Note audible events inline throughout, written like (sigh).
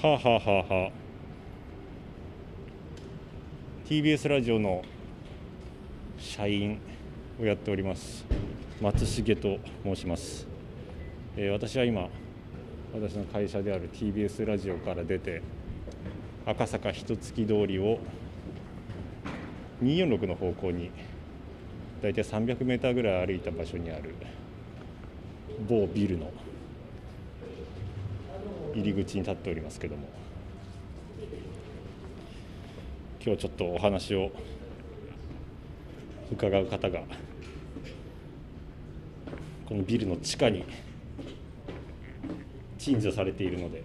はあ、はあはあはあ、TBS ラジオの社員をやっております。松重と申します、えー私は今私の会社である TBS ラジオから出て赤坂一月通りを246の方向に大体300メーターぐらい歩いた場所にある某ビルの入り口に立っておりますけども。今日ちょっとお話を伺う方がこのビルの地下に鎮座されているので。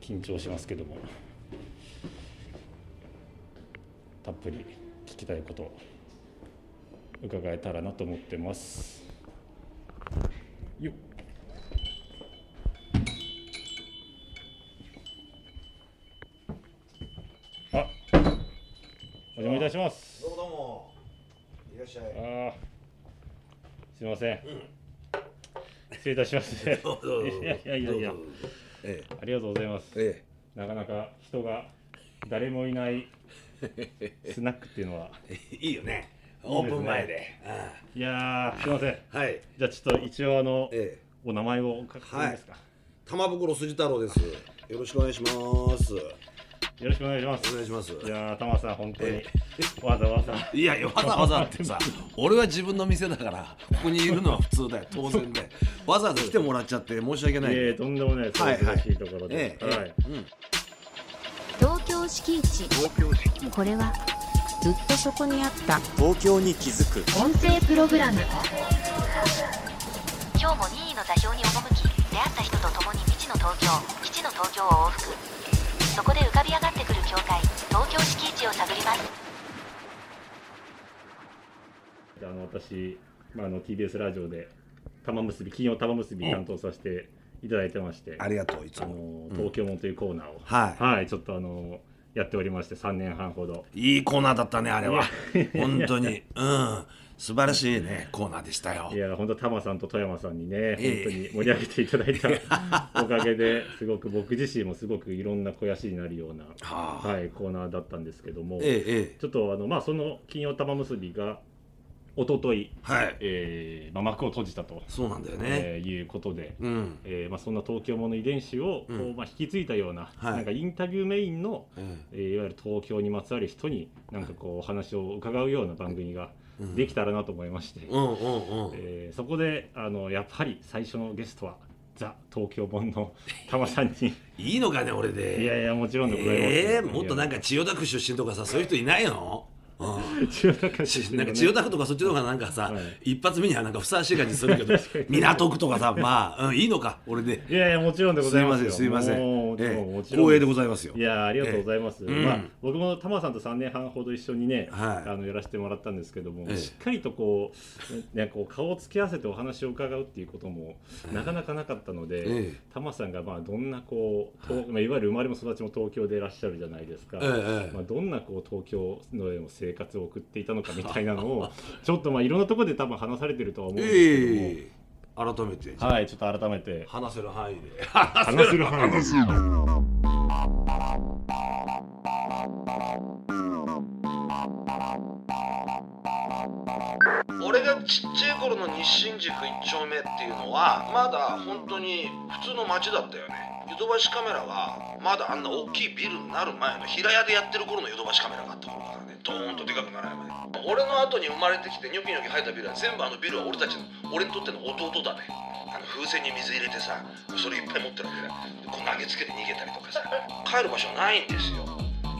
緊張しますけども。たっぷり聞きたいこと伺えたらなと思ってます。します。どうもどうも。いらっしゃい。ああすいません、失礼いたします。ね (laughs) どうぞ。どうぞいやいやいやいや。どうぞ。どうぞえ。ありがとうございます。ええ。なかなか人が誰もいない (laughs) スナックっていうのは。えいいよね。オープン前で。あいやーすいません。あはい。じゃあちょっと一応あのええ。お名前を伺っていいですか、玉袋筋太郎です。よろしくお願いしますよろしくお願いします。お願いします。いやー玉さん本当にえわざわざ。いやいやわざわざってさ俺は自分の店だからここにいるのは普通だよ当然でわざわざ来てもらっちゃって申し訳ない。いえいえとんでもないです。はいはい。嬉しいところで、ええはい。ええうん東京敷地これはずっとそこにあった。東京に気づく。音声プログラム。今日も任意の座標に赴き出会った人と共に未知の東京基地の東京を往復。そこで浮かび上が境界東京敷地を探ります。あの私、まあ、あの TBS ラジオで玉結び金曜玉結び担当させていただいてまして、ありがとういつあもの東京もんというコーナーを、はい。ちょっとあのやっておりまして3年半ほど。いいコーナーだったねあれは。や。本当に。うん素晴らしいねコーナーでしたよ。いや本当玉さんと富山さんにね、ええ。本当に盛り上げていただいた (laughs) おかげですごく僕自身もすごくいろんな肥やしになるような、はい、コーナーだったんですけども、ちょっとあのまあその金曜玉結びが一昨日、はい。えーまあ、幕を閉じたと、そうなんだよね。えーいうことで、うん。えーまあ、そんな東京もの遺伝子をこう、うん。まあ、引き継いだような,、はい。なんかインタビューメインの、ええーいわゆる東京にまつわる人になんかこうお話を伺うような番組ができたらなと思いまして、えそこであのやっぱり最初のゲストはザ東京本の (laughs) 玉さんに。いいのかね俺で。いやいやもちろんでございますええもっとなんか千代田区出身とかさそういう人いないの？うん。千代田区出身のね。なんか千代田区とかそっちの方がなんかさ、はい。一発目にはなんかふさわしい感じするけど (laughs) 港区とかさまあ、うん、いいのか俺で。いやいやもちろんでごすいませんざいますよすいませんもちろんええもちろん。光栄でございますよ。いやありがとうございます、ええ。まあうん。僕も玉さんと3年半ほど一緒にね、はい。あのやらせてもらったんですけども、ええ。しっかりとこう,、ね、こう顔を突き合わせてお話を伺うっていうこともなかなかなかったので、ええ。玉さんがまあどんなこう、とまあ、いわゆる生まれも育ちも東京でいらっしゃるじゃないですか、まあ、どんなこう東京の生活を送っていたのかみたいなのをちょっとまあいろんなところで多分話されてるとは思うんですけども、ええ改めて。はいちょっと改めて。話せる範囲で。話せる範囲で。す俺がちっちゃい頃の日清宿一丁目っていうのはまだ本当に普通の街だったよねヨドバシカメラがまだあんな大きいビルになる前の平屋でやってる頃のヨドバシカメラがあった頃からね。ドーンとでかくならないまで。俺の後に生まれてきてニョキニョキ生えたビルは全部あのビルは俺たちの俺にとっての弟だね。あの風船に水入れてさそれいっぱい持ってるわけだ。でこう投げつけて逃げたりとかさ。帰る場所ないんですよ。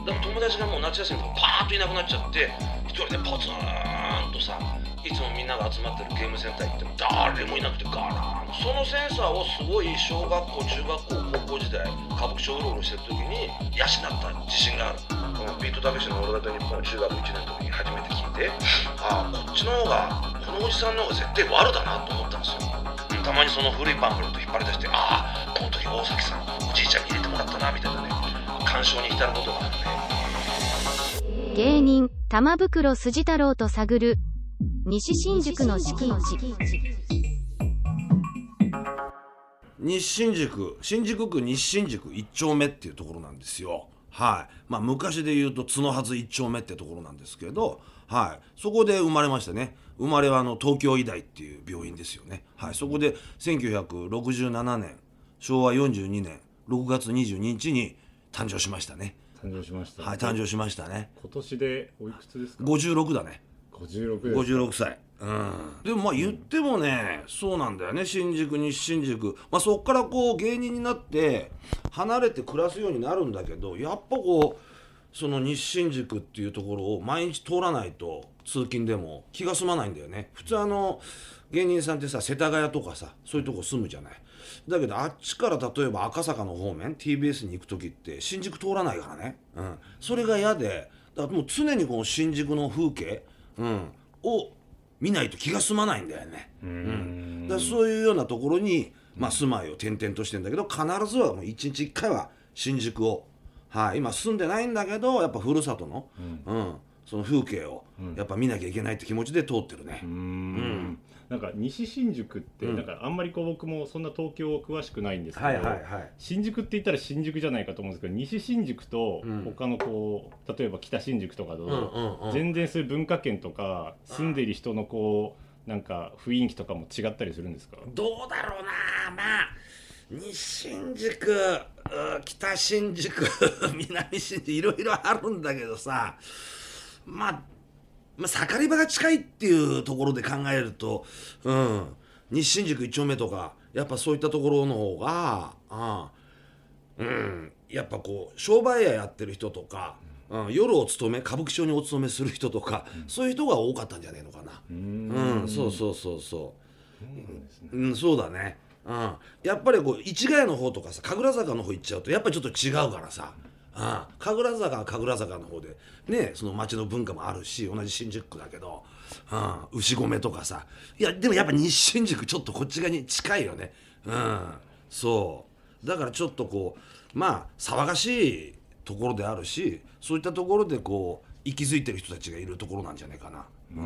だから友達がもう夏休みとかパーッといなくなっちゃって一人でポツンとさいつもみんなが集まってるゲームセンター行っても誰もいなくてガラーン。そのセンサーをすごい小学校中学校高校時代歌舞伎町うろうろしてる時に養った自信がある。このビートたけしの「俺型日本」中学1年の時に初めて聞いてああこっちの方がこのおじさんの方が絶対悪だなと思ったんですよ。たまにその古いパンフレット引っ張り出してああこの時大崎さんおじいちゃんに入れてもらったなみたいなね感傷に至ることがあるね芸人玉袋筋太郎と探る西新宿の敷地日新宿。新宿区日新宿1丁目っていうところなんですよ。はい。まあ昔で言うと角はず1丁目ってところなんですけどはい。そこで生まれましたね。生まれはあの東京医大っていう病院ですよね。はい。そこで1967年昭和42年6月22日に誕生しましたね。誕生しました、はい誕生しましたね。今年でおいくつですか？56だね56です。56歳。うん。でもまあ言ってもね、そうなんだよね。新宿西新宿。まあそっからこう芸人になって離れて暮らすようになるんだけどやっぱこうその西新宿っていうところを毎日通らないと通勤でも気が済まないんだよね。普通あの芸人さんってさ世田谷とかさそういうとこ住むじゃない。だけどあっちから例えば赤坂の方面 TBS に行く時って新宿通らないからね、うん、それが嫌でだからもう常にこの新宿の風景、うん、を見ないと気が済まないんだよね。うん、だからそういうようなところに、まあ、住まいを転々としてんだけど必ずはもう一日一回は新宿を、はい、今住んでないんだけどやっぱふるさとの、うん。その風景をやっぱ見なきゃいけないって気持ちで通ってるね。うーんなんか西新宿って、うん。なんかあんまりこう僕もそんな東京詳しくないんですけど、はいはいはい。新宿って言ったら新宿じゃないかと思うんですけど西新宿とうん。他のこう例えば北新宿とかと、全然そういう文化圏とか住んでいる人のこうなんか雰囲気とかも違ったりするんですか？どうだろうな。まあ西新宿う北新宿南新宿いろいろあるんだけどさ。まあまあ盛り場が近いっていうところで考えるとうん。西新宿一丁目とかやっぱそういったところの方があうん。やっぱこう商売屋やってる人とか、うん、夜お勤め歌舞伎町にお勤めする人とか、そういう人が多かったんじゃねえのかな。うん、そうそそうそう。そう。うなんね。うん、そうだね。うん、やっぱりこう市ヶ谷の方とかさ神楽坂の方行っちゃうとやっぱりちょっと違うからさ、うん、神楽坂は神楽坂の方でねその町の文化もあるし同じ新宿区だけど、うん、牛込とかさ。いやでもやっぱ西新宿ちょっとこっち側に近いよね。うん、そう。だからちょっとこうまあ騒がしいところであるしそういったところでこう息づいてる人たちがいるところなんじゃないかな。うー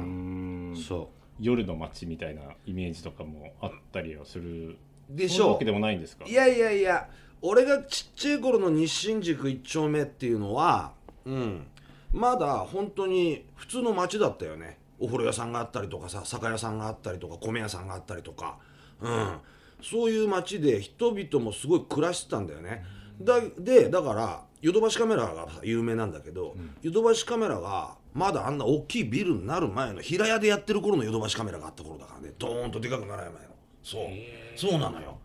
ん。そう。夜の街みたいなイメージとかもあったりはする。でしょうわけでもないんですか？いやいやいや俺がちっちゃい頃の西新宿一丁目っていうのはうん。まだ本当に普通の街だったよね。お風呂屋さんがあったりとかさ酒屋さんがあったりとか米屋さんがあったりとか。うん。そういう街で人々もすごい暮らしてたんだよね。だでだからヨドバシカメラがさ有名なんだけど、ヨドバシカメラがまだあんな大きいビルになる前の平屋でやってる頃のヨドバシカメラがあった頃だからね。ドーンとでかくならない前の。そう。そうなのよ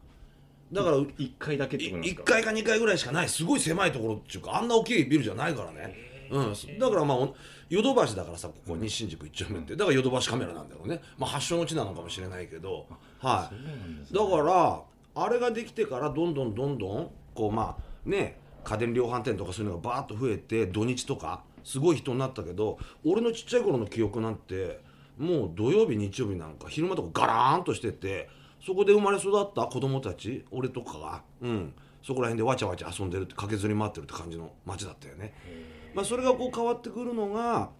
だから1階だけってことなんです1か階か2階ぐらいしかない。すごい狭いところっていうかあんな大きいビルじゃないからね、うん、だからまあおヨドバシだからさここ西新宿一丁目って。だからヨドバシカメラなんだろうね、まあ、発祥の地なのかもしれないけど。はい。そうなんですね。だからあれができてからどんどんどんどんこうまあね家電量販店とかそういうのがバーッと増えて土日とかすごい人になったけど俺のちっちゃい頃の記憶なんてもう土曜日日曜日なんか昼間とかガラーンとしててそこで生まれ育った子供たち俺とかがうんそこら辺でわちゃわちゃ遊んでるって駆けずり回ってるって感じの街だったよね。まあ、それがこう変わってくるのが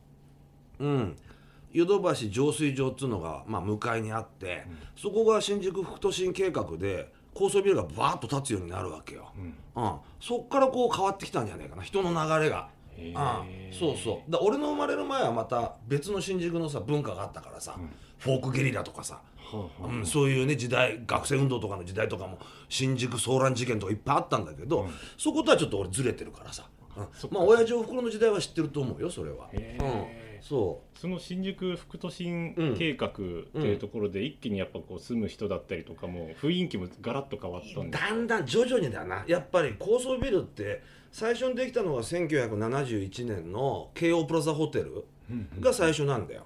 うんヨドバシ浄水場っていうのが、まあ、向かいにあって、そこが新宿副都心計画で高層ビルがバーッと建つようになるわけよ、うん。そっからこう変わってきたんじゃないかな。人の流れが。へうんーそうそう。だ俺の生まれる前はまた別の新宿のさ文化があったからさ、フォークゲリラとかさ、はあはあ。うん、そういうね時代学生運動とかの時代とかも新宿騒乱事件とかいっぱいあったんだけど、そことはちょっと俺ずれてるからさ、うん。まあ親父おふくろの時代は知ってると思うよそれは、へうそその新宿副都心うん計画っていうところで一気にやっぱこう住む人だったりとかも雰囲気もガラッと変わったんだんだん徐々にだな。やっぱり高層ビルって最初にできたのが1971年の京王プラザホテルが最初なんだよ。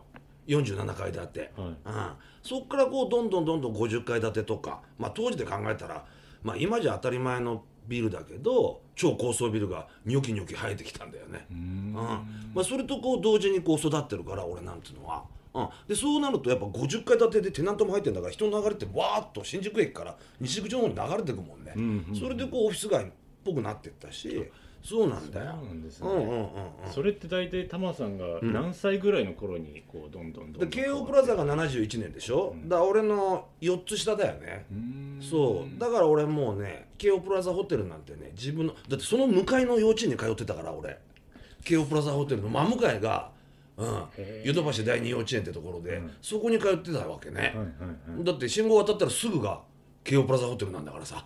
47階建て、はい。うん、そっからこうどんどんどんどん50階建てとか、まあ、当時で考えたら、まあ、今じゃ当たり前のビルだけど超高層ビルがニョキニョキ生えてきたんだよね。うん。まあ、それとこう同時にこう育ってるから俺なんていうのは。うん、でそうなるとやっぱ50階建てでテナントも入ってんだから人の流れってわーっと新宿駅から西口の方に流れてくもんね、んうんそれでこうオフィス街っぽくなってったしそう。なんだよ。そうなんですね。うんうんうんうん。それって大体タマさんが何歳ぐらいの頃にこうどんどんどんどんで京王プラザが71年でしょ、だから俺の4つ下だよね、そう。だから俺もうね京王プラザホテルなんてね自分のだってその向かいの幼稚園に通ってたから俺。京王プラザホテルの真向かいがうん。ヨドバシ第二幼稚園ってところで、そこに通ってたわけね、はいはいはい。だって信号渡ったらすぐが京王プラザホテルなんだからさ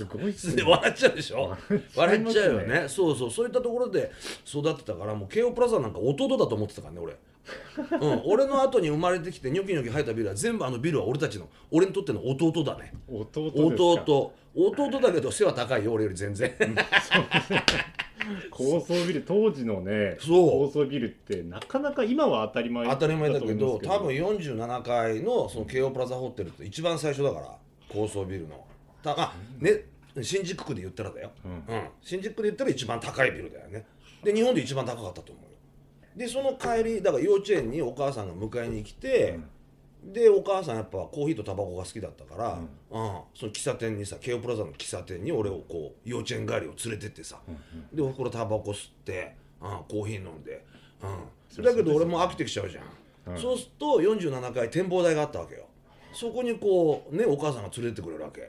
すごいっすでね。(laughs) 笑っちゃうでしょ？笑っちゃうよね。そうそう。そういったところで育ってたからもう京王プラザなんか弟だと思ってたからね俺。(laughs) うん、俺の後に生まれてきてニョキニョキ生えたビルは全部あのビルは俺たちの俺にとっての弟だね。弟弟。弟だけど背は高いよ俺より全然。(laughs) 高層ビル当時のねそう。高層ビルってなかなか今は当たり前当たり前だけど多分47階のその京王プラザホテルって一番最初だから高層ビルのたあね新宿区で言ったらだよ、ううん。新宿区で言ったら一番高いビルだよね。で日本で一番高かったと思うよ。でその帰りだから幼稚園にお母さんが迎えに来て、でお母さんやっぱコーヒーとタバコが好きだったから、うん。その喫茶店にさ京王プラザの喫茶店に俺をこう幼稚園帰りを連れてってさ、でおふくろタバコ吸って、うん、コーヒー飲んで、うん、だけど俺も飽きてきちゃうじゃん、そうすると47階展望台があったわけよ。そこにこうねお母さんが連れてってくれるわけ、うん、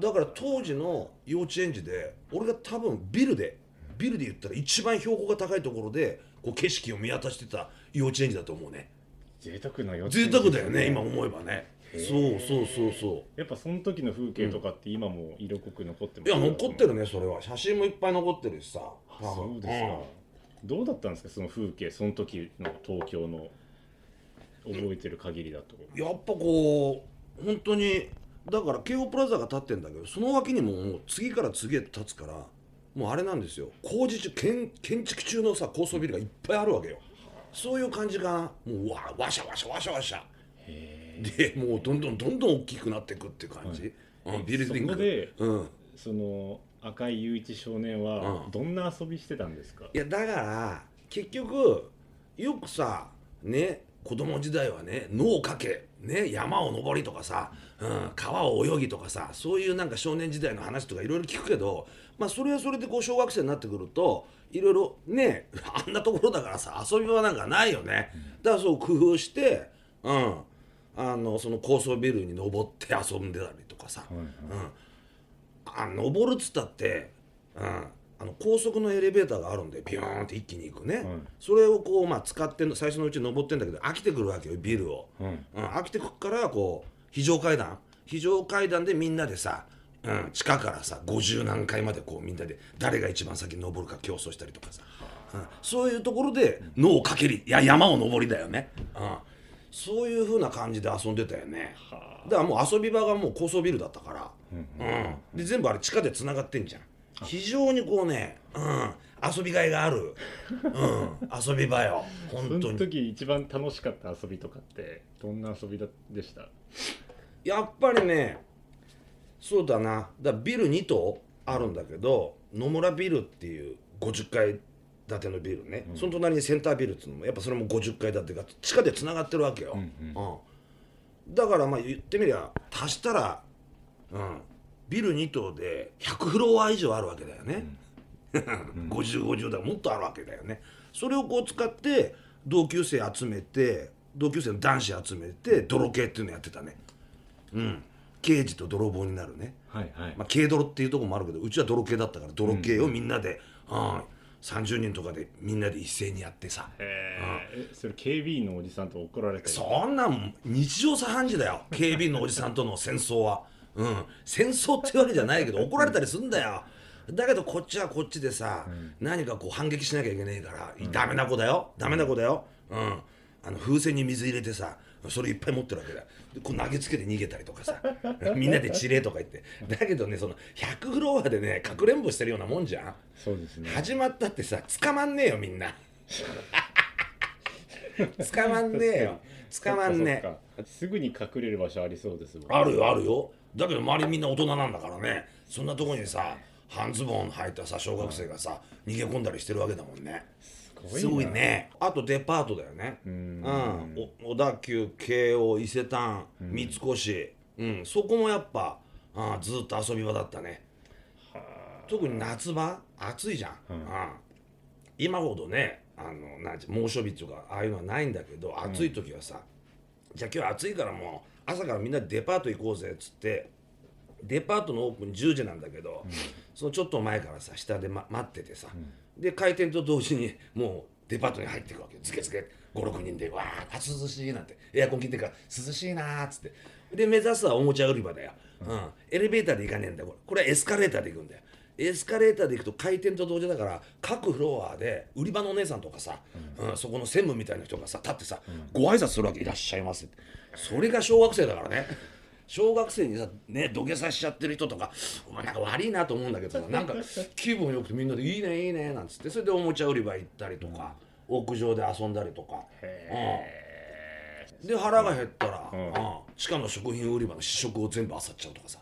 だから当時の幼稚園児で俺が多分ビルでビルで言ったら一番標高が高いところでこう景色を見渡してた幼稚園児だと思うね。贅沢な幼稚贅園沢だよね今思えばね。そうそうそうそう。やっぱその時の風景とかって今も色濃く残ってますいや残ってるねそれは。写真もいっぱい残ってるしさ。そうですか、どうだったんですかその風景その時の東京の覚えてる限りだと。うんやっぱこう本当にだから京王プラザが建ってんだけどその脇にももう次から次へと建つからもうあれなんですよ。工事中建建築中のさ高層ビルがいっぱいあるわけよ。そういう感じがもうわわしゃわしゃわしゃわしゃ。でもうどんどんどんどん大きくなっていくっていう感じ、うん、ビルディング。でうん。その赤井雄一少年はうん。どんな遊びしてたんですか、いやだから結局よくさね子供時代はね野をかけ、ね、山を登りとかさ、うん、川を泳ぎとかさそういうなんか少年時代の話とかいろいろ聞くけど、まあ、それはそれでこう小学生になってくるといろいろね (laughs) あんなところだからさ遊び場なんかないよね。だからそう工夫して、うん、あのその高層ビルに登って遊んでたりとかさ、はいはい。うん。あ登るっつったって、うん、あの高速のエレベーターがあるんでビューンって一気に行くね、それをこう、まあ、使ってんの最初のうち登ってんだけど飽きてくるわけよビルを、うん。うん、飽きてくるからこう非常階段。非常階段でみんなでさ、うん、地下からさ50何階までこうみんなで誰が一番先に登るか競争したりとかさ、うん、そういうところで野をかけりいや山を登りだよね、うん、そういう風な感じで遊んでたよね。だからもう遊び場がもう高層ビルだったから、うんで全部あれ地下でつながってんじゃん非常にこうね、うん、遊びがいがある、うん、遊び場よ。そ本当に。の時一番楽しかった遊びとかってどんな遊びだでした？やっぱりねそうだな。だビル2棟あるんだけど野村ビルっていう50階建てのビルね、その隣にセンタービルっていうのもやっぱそれも50階建てが地下でつながってるわけよ、うん。だからまあ言ってみりゃ足したら、うん、ビル2棟で100フロア以上あるわけだよね、(laughs) 5050だからもっとあるわけだよね。それをこう使って同級生集めて同級生の男子集めて泥系っていうのやってたね。うん。刑事と泥棒になるね。はいはい、まあ、軽泥っていうところもあるけどうちは泥系だったから泥系をみんなで、うん。30人とかでみんなで一斉にやってさ。えー。えそれ警備員のおじさんと怒られたり？そんなん日常茶飯事だよ。警備員のおじさんとの戦争はうん。戦争ってわけじゃないけど怒られたりすんだよ。だけどこっちはこっちでさ、何かこう反撃しなきゃいけないから、ダメな子だよ。ダメな子だよ。うん。あの風船に水入れてさそれいっぱい持ってるわけだ。よでこう投げつけて逃げたりとかさ (laughs) みんなで治礼とか言って。だけどねその100フロアでねかくれんぼしてるようなもんじゃん。そうですね。始まったってさ捕まんねえよみんな。捕まんねえよ。(laughs) 捕まんねえ。すぐに隠れる場所ありそうですもんあるよあるよだけど周りみんな大人なんだからね。そんなとこにさ半ズボン履いたさ小学生がさ逃げ込んだりしてるわけだもんね。すごいね。あとデパートだよね。うん。お小田急京王伊勢丹三越。うん。そこもやっぱあずっと遊び場だったね。特に夏場暑いじゃん、うん。うん。今ほどねあのなんて猛暑日とかああいうのはないんだけど暑い時はさ、じゃあ今日暑いからもう朝からみんなでデパート行こうぜっつってデパートのオープン10時なんだけど、そのちょっと前からさ下で、ま、待っててさ、で開店と同時にもうデパートに入っていくわけよ。ズケズケ56人でわーあ涼しいなんて。エアコン切ってから涼しいなーっつって。で目指すはおもちゃ売り場だよ、うん。エレベーターで行かねえんだよこれ。これはエスカレーターで行くんだよ。エスカレーターで行くと開店と同時だから各フロアで売り場のお姉さんとかさ、うん。そこの専務みたいな人がさ立ってさ、ご挨拶するわけ。いらっしゃいませってそれが小学生だからね。小学生にさね土下座しちゃってる人とかお前なんか悪いなと思うんだけどさなんか気分よくてみんなで「いいねいいね」なんつって。それでおもちゃ売り場行ったりとか、屋上で遊んだりとか。うん。で腹が減ったら、うん。うん。地下の食品売り場の試食を全部漁っちゃうとかさ。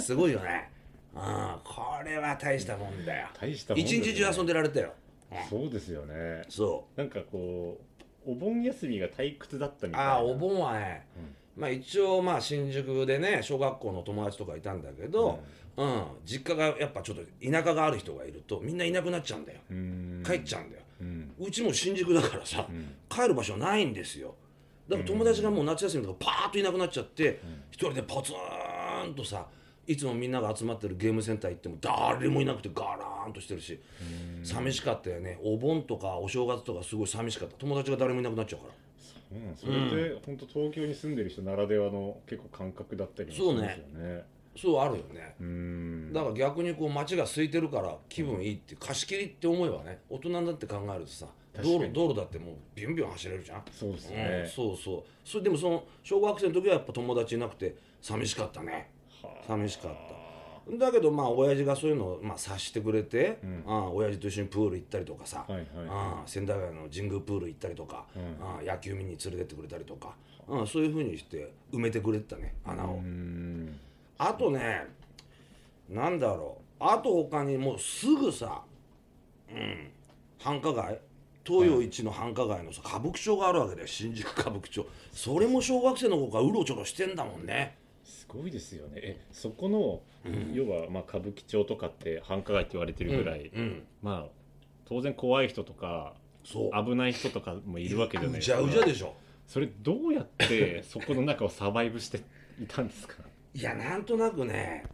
すごいよね、うん、これは大したもんだよ。大したもんね。一日中遊んでられたよ、うん。そうですよね。そなんかこうお盆休みが退屈だったみたいな。うああお盆はね、まあ一応まあ新宿でね小学校の友達とかいたんだけど、うん。実家がやっぱちょっと田舎がある人がいるとみんないなくなっちゃうんだよ、帰っちゃうんだよ、うん。うちも新宿だからさ、帰る場所ないんですよ。だから友達がもう夏休みとかパーッといなくなっちゃって、一人でポツンとさいつもみんなが集まってるゲームセンター行っても誰もいなくてガラーンとしてるし寂しかったよね。お盆とかお正月とかすごい寂しかった。友達が誰もいなくなっちゃうから。うん、それって本当東京に住んでる人ならではの結構感覚だったりもしますよね。そうあるよね。だから逆にこう街が空いてるから気分いいって貸し切りって思えばね大人になって考えるとさ道路道路だってもうビュンビュン走れるじゃん。そうですうんね。そうそう。それでもその小学生の時はやっぱ友達いなくて寂しかったね。はあ寂しかった。だけどまあ親父がそういうのをまあ察してくれて、ん。ああ親父と一緒にプール行ったりとかさ、はいはいああ仙台の神宮プール行ったりとか、うんああ野球見に連れてってくれたりとか、ああそういうふうにして埋めてくれてたね穴を。あとねなんだろう。あと他にもうすぐさうん繁華街。東洋一の繁華街のさ歌舞伎町があるわけだよ。新宿歌舞伎町。それも小学生の子がうろちょろしてんだもんねすごいですよね。え、そこの、要はまあ歌舞伎町とかって繁華街って言われてるぐらい、うん。まあ当然怖い人とかそう。危ない人とかもいるわけじゃないう。じゃうじゃでしょ。それどうやって (laughs) そこの中をサバイブしていたんですか？いやなんとなくね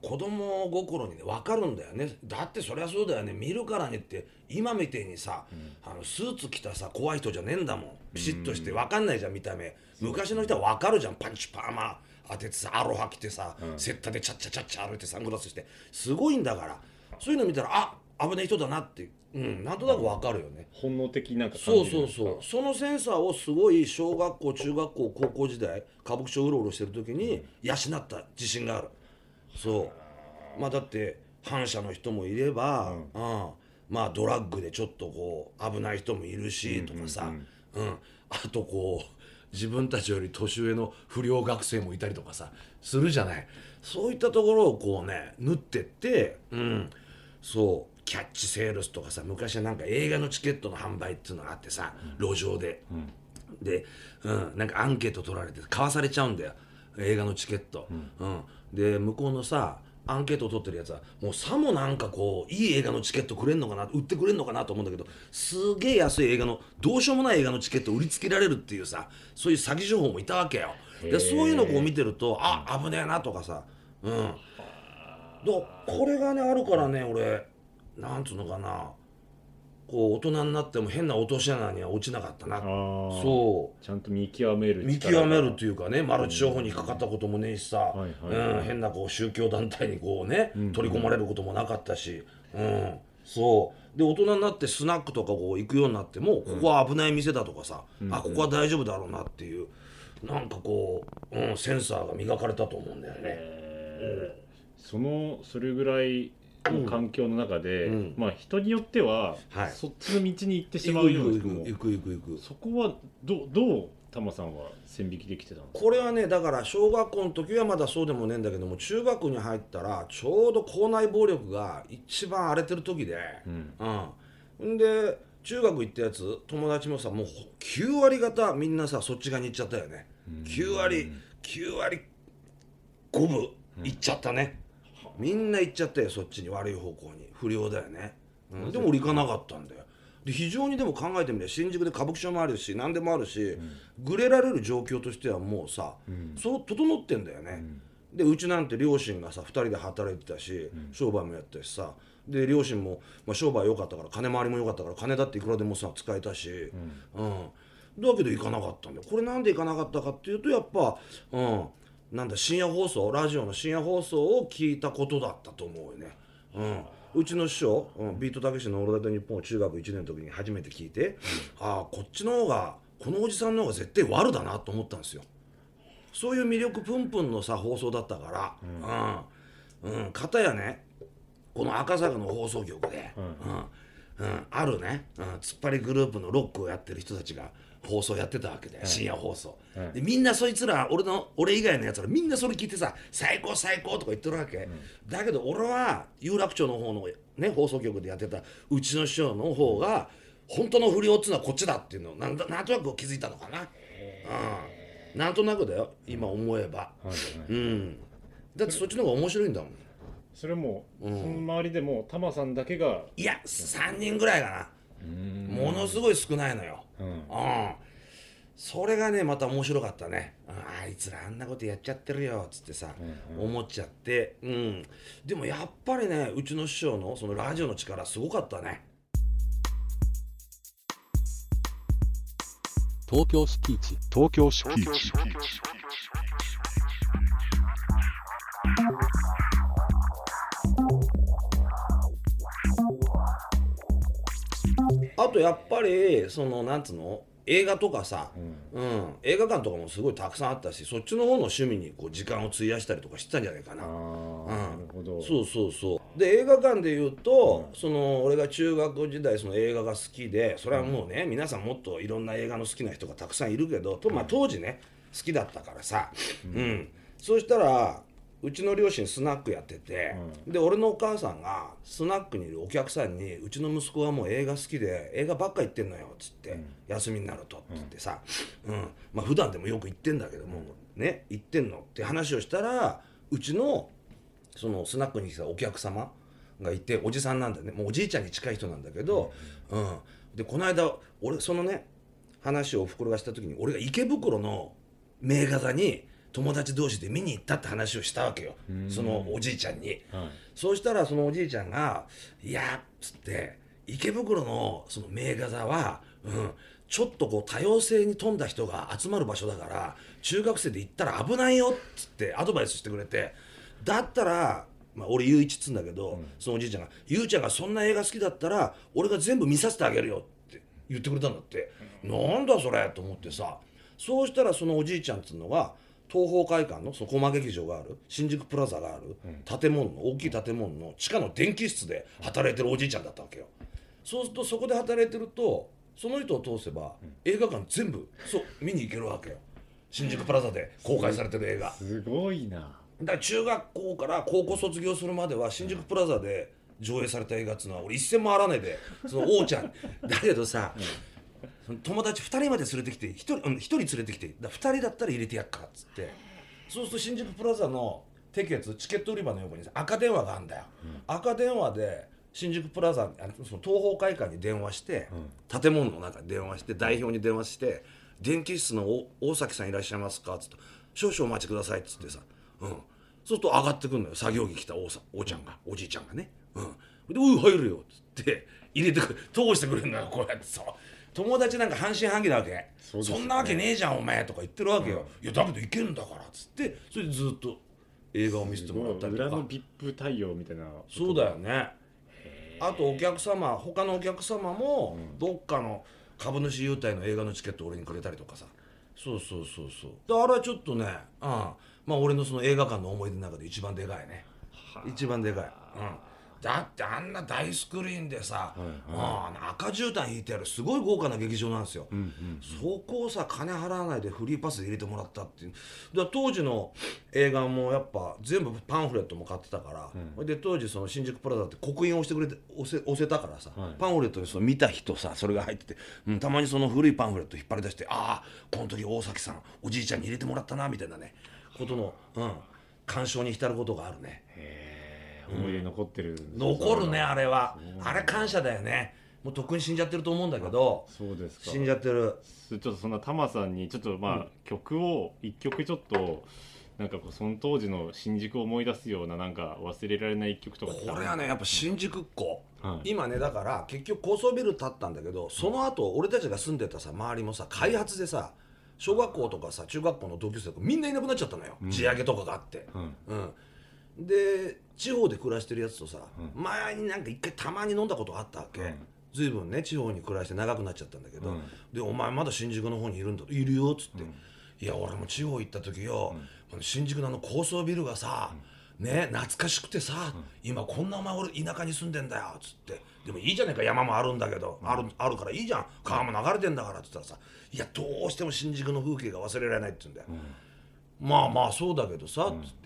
子供心にね分かるんだよね。だってそりゃそうだよね。見るからにって今みたいにさ、あのスーツ着たさ怖い人じゃねえんだもん。ピシッとして分かんないじゃん見た目。昔の人は分かるじゃん。パンチパーマ当ててさアロハ着てさ、セッタでチャッチャチャッチャ歩いてサングラスして。すごいんだから。そういうの見たらあ危ない人だなって。うんなんとなく分かるよね、本能的なんか？そうそうそう。そのセンサーをすごい小学校中学校高校時代歌舞伎町うろうろしてる時に養った自信がある。そう。まあだって反社の人もいれば、うん。まあドラッグでちょっとこう危ない人もいるしとかさ、うん。あとこう自分たちより年上の不良学生もいたりとかさするじゃない。そういったところをこうね縫ってってうん。そうキャッチセールスとかさ昔はなんか映画のチケットの販売っていうのがあってさ、路上で、で、うん、なんかアンケート取られて買わされちゃうんだよ映画のチケット、うん。で向こうのさアンケートを取ってるやつはもうさもなんかこういい映画のチケットくれんのかな売ってくれんのかなと思うんだけどすげえ安い映画のどうしようもない映画のチケットを売りつけられるっていうさそういう詐欺情報もいたわけよ。でそういうのをこう見てるとあ危ねえなとかさうん。だこれがねあるからね俺なんつうのかなこう大人になっても変な落とし穴には落ちなかったな。そう。ちゃんと見極める見極めるというかねマルチ商法にかかったこともねえしさ、変なこう宗教団体にこうね、取り込まれることもなかったし、うん、そう。で大人になってスナックとかこう行くようになってもここは危ない店だとかさ、あここは大丈夫だろうなっていうなんかこう、うん、センサーが磨かれたと思うんだよね。そのそれぐらいの環境の中で、うん。まあ人によっては、はい。そっちの道に行ってしまうような人も。行く行く行く。そこはどどうタマさんは線引きできてたこれはねだから小学校の時はまだそうでもねえんだけども中学に入ったらちょうど校内暴力が一番荒れてる時で、ん。うん。んで中学行ったやつ友達もさもう9割方みんなさそっち側に行っちゃったよね、9割9割5分行っちゃったね、みんな行っちゃったよそっちに悪い方向に。不良だよね、うん、でも俺行かなかったんだよ。で非常にでも考えてみれば新宿で歌舞伎町もあるし何でもあるし、ぐれられる状況としてはもうさ、そう整ってんだよね、でうちなんて両親がさ2人で働いてたし、商売もやったしさで両親も、まあ、商売良かったから金回りも良かったから金だっていくらでもさ使えたし、うん。だけど行かなかったんだよ。これなんで行かなかったかっていうとやっぱ、うん、なんだ深夜放送ラジオの深夜放送を聞いたことだったと思うよね。うん、うちの師匠、うん、ビートたけしの「オールナイトニッポン」を中学1年の時に初めて聞いて、ああこっちの方がこのおじさんの方が絶対悪だなと思ったんですよ。そういう魅力プンプンのさ放送だったから、うん。うん、片やねこの赤坂の放送局で、うん。うん、あるね、うん、突っ張りグループのロックをやってる人たちが放送やってたわけで、深夜放送、でみんなそいつら俺の俺以外のやつらみんなそれ聞いてさ「最高最高」とか言ってるわけ、だけど俺は有楽町の方の、ね、放送局でやってたうちの師匠の方が本当の不良っつうのはこっちだっていうのをなんだなんとなく気づいたのかな、うん、なんとなくだよ今思えば、うん、だってそっちの方が面白いんだもん。それも、その周りでもタマさんだけが。いや3人ぐらいかな。ものすごい少ないのよ、うん。それがねまた面白かったね。ああいつらあんなことやっちゃってるよ。っつってさ、思っちゃって。うん。でもやっぱりねうちの師匠のそのラジオの力すごかったね。東京スピーチ。東京スピーチあとやっぱりそのなんつうの？映画とかさ、うん。映画館とかもすごいたくさんあったしそっちの方の趣味にこう時間を費やしたりとかしてたんじゃないかな。うん。なるほど。そうそうそう。で映画館で言うと、その俺が中学時代その映画が好きでそれはもうね、皆さんもっといろんな映画の好きな人がたくさんいるけどと、まあ、当時ね好きだったからさ、うん。そうしたらうちの両親スナックやってて、で俺のお母さんがスナックにいるお客さんに「うちの息子はもう映画好きで映画ばっか行ってんのよ」っつって、休みになると」っつってさ、うん。まあ普段でもよく行ってんだけども、ね行ってんのって話をしたらうちのそのスナックに来たお客様がいておじさんなんだよね。もうおじいちゃんに近い人なんだけど、うん。でこの間俺そのね話をおふくろがした時に俺が池袋の名画座に友達同士で見に行ったって話をしたわけよ。そのおじいちゃんに。はい。そうしたらそのおじいちゃんが「いや」っつって池袋のその名画座は、うん、ちょっとこう多様性に富んだ人が集まる場所だから中学生で行ったら危ないよっつってアドバイスしてくれてだったら、まあ、俺雄一っつうんだけど、そのおじいちゃんが「ゆうちゃんがそんな映画好きだったら俺が全部見させてあげるよ」って言ってくれたんだって、なんだそれと思ってさ。そうしたらそのおじいちゃんっつうのが東宝会館のその劇場がある。新宿プラザがある。建物の大きい建物の地下の電気室で働いてるおじいちゃんだったわけよ。そうするとそこで働いてるとその人を通せば映画館全部そう見に行けるわけよ。新宿プラザで公開されてる映画。すごいな。だから中学校から高校卒業するまでは新宿プラザで上映された映画っつうのは俺一銭もあらねえでその王ちゃん。だけどさ、その友達2人まで連れてきて1人,、うん、一人連れてきてだ2人だったら入れてやっからっつって。そうすると新宿プラザのテケツチケット売り場の横にさ赤電話があるんだよ、赤電話で新宿プラザあのその東宝会館に電話して、建物の中に電話して代表に電話して「電気室のお大崎さんいらっしゃいますか?」っつって「少々お待ちください」っつってさ、うん、そうすると上がってくるのよ作業着着た王さ王ちゃんがおじいちゃんがね「うん、でおい入るよ」っつって入れてく通してくれるのよこうやってさ友達なんか半信半疑なわけ。ね。んなわけねえじゃんお前とか言ってるわけよ、いやだけどいけるんだからっつってそれでずっと映画を見せてもらったりとか。裏の VIP 対応みたいなそうだよね。あとお客様他のお客様もどっかの株主優待の映画のチケット俺にくれたりとかさ。そうそうそうそう。であれはちょっとね、うん、まあ俺のその映画館の思い出の中で一番でかいね。一番でかい、うん、だってあんな大スクリーンでさ、うん赤絨毯引いてあるすごい豪華な劇場なんですよ、そこをさ金払わないでフリーパスで入れてもらったっていう。だ当時の映画もやっぱ全部パンフレットも買ってたから、それで当時その新宿プラザって刻印を押してくれて押せ押せたからさ、パンフレットでその見た人さそれが入ってて、うん、たまにその古いパンフレット引っ張り出してああこの時大崎さんおじいちゃんに入れてもらったなみたいなねことの、うん、鑑賞に浸ることがあるね思い出に残ってるんですよ。残るねあれは。あれ感謝だよね。もうとっくに死んじゃってると思うんだけどそうですか。死んじゃってる。ちょっとそんなタマさんにちょっとまあ、曲を一曲ちょっとなんかこうその当時の新宿を思い出すようななんか忘れられない一曲とかこれはねやっぱ新宿っ子、はい。今ねだから結局高層ビル建ったんだけどその後俺たちが住んでたさ周りもさ開発でさ小学校とかさ中学校の同級生とかみんないなくなっちゃったのよ、地上げとかがあって、うん。うん、で地方で暮らしてるやつとさ、前になんか一回たまに飲んだことあったわけ、うん。ずいぶんね地方に暮らして長くなっちゃったんだけど、うん。で「お前まだ新宿の方にいるんだ」「いるよ」っつって「いや俺も地方行った時よ、新宿のあの高層ビルがさ、ね懐かしくてさ、今こんなお前俺田舎に住んでんだよ」っつって「でもいいじゃねえか山もあるんだけど、あるあるからいいじゃん。川も流れてんだから」っつったらさ「いやどうしても新宿の風景が忘れられない」って言うんだよ。まあまあそうだけどさ、つって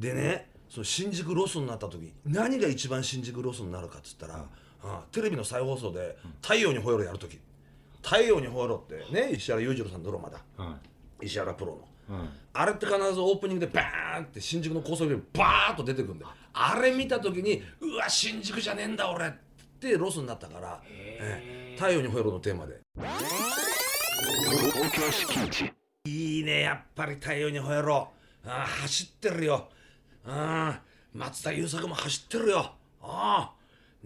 でねその新宿ロスになった時何が一番新宿ロスになるかっつったら、うんテレビの再放送で「太陽にほえろ」やる時「太陽にほえろ」ってね石原裕次郎さんのドラマだ。は石原プロの。いはい。あれって必ずオープニングでバーンって新宿の高層ビルバーッと出てくるんだよ。あれ見た時にうわ新宿じゃねえんだ俺ってロスになったから、ええ太陽にほえろのテーマで。いいねやっぱり太陽にほえろ。あー走ってるよあー松田優作も走ってるよ。ああ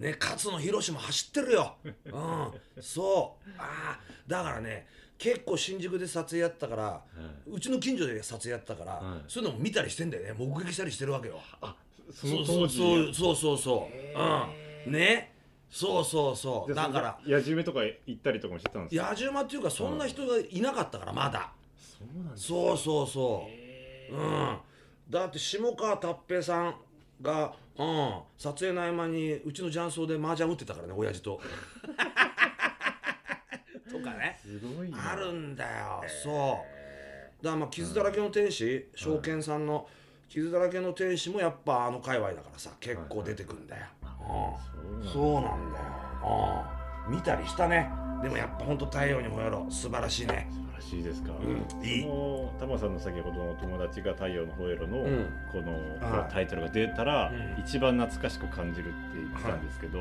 ね勝野博も走ってるよ。うん。そう。ああだからね結構新宿で撮影やったから、うちの近所で撮影やったから、はいそういうのも見たりしてんだよね。目撃したりしてるわけよ。その当時そうそうそうそう。そううん。ね。そうそうそう。だからそのやじめとか行ったりとかもしてたんですか？野獣馬っていうかそんな人がいなかったからまだ、そうなんですそうそうそう。うんだって下川達平さんが、うん、撮影の合間にうちの雀荘で麻雀打ってたからね親父と。(laughs) とかね。すごいな。あるんだよ。そう。だからまあ傷だらけの天使証券さんの傷だらけの天使もやっぱあの界隈だからさ結構出てくんだよ、うん、そうなんだ。よ、うん、見たりしたね。でもやっぱほんと太陽にほえろ。素晴らしいねらしいですか、うん。いい。そのタマさんの先ほどのお友達が「太陽のホエロの」うん。この、はいタイトルが出たら、うん。一番懐かしく感じるって言ってたんですけど、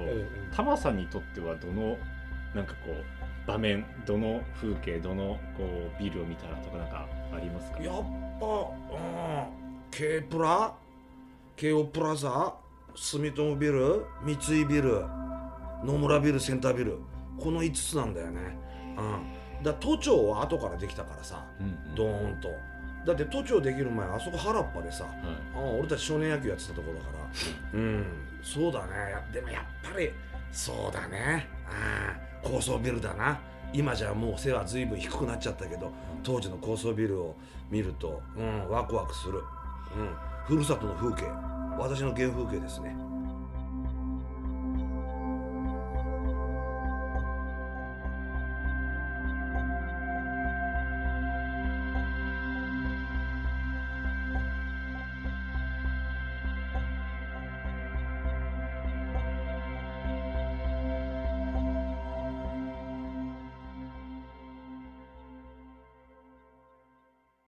タマさんにとってはどのなんかこう場面どの風景どのこうビルを見たらとかなんかありますか？やっぱ、うん、K プラ？京王プラザ？住友ビル？三井ビル？野村ビル？センタービル？この5つなんだよね、うん、だ都庁は後からできたからさドーンと。だって都庁できる前あそこ原っぱでさはい。あ俺たち少年野球やってたところだから。うん。そうだね。やでもやっぱりそうだね。ああ高層ビルだな。今じゃもう背は随分低くなっちゃったけど当時の高層ビルを見ると、うん、ワクワクする、うん、ふるさとの風景。私の原風景ですね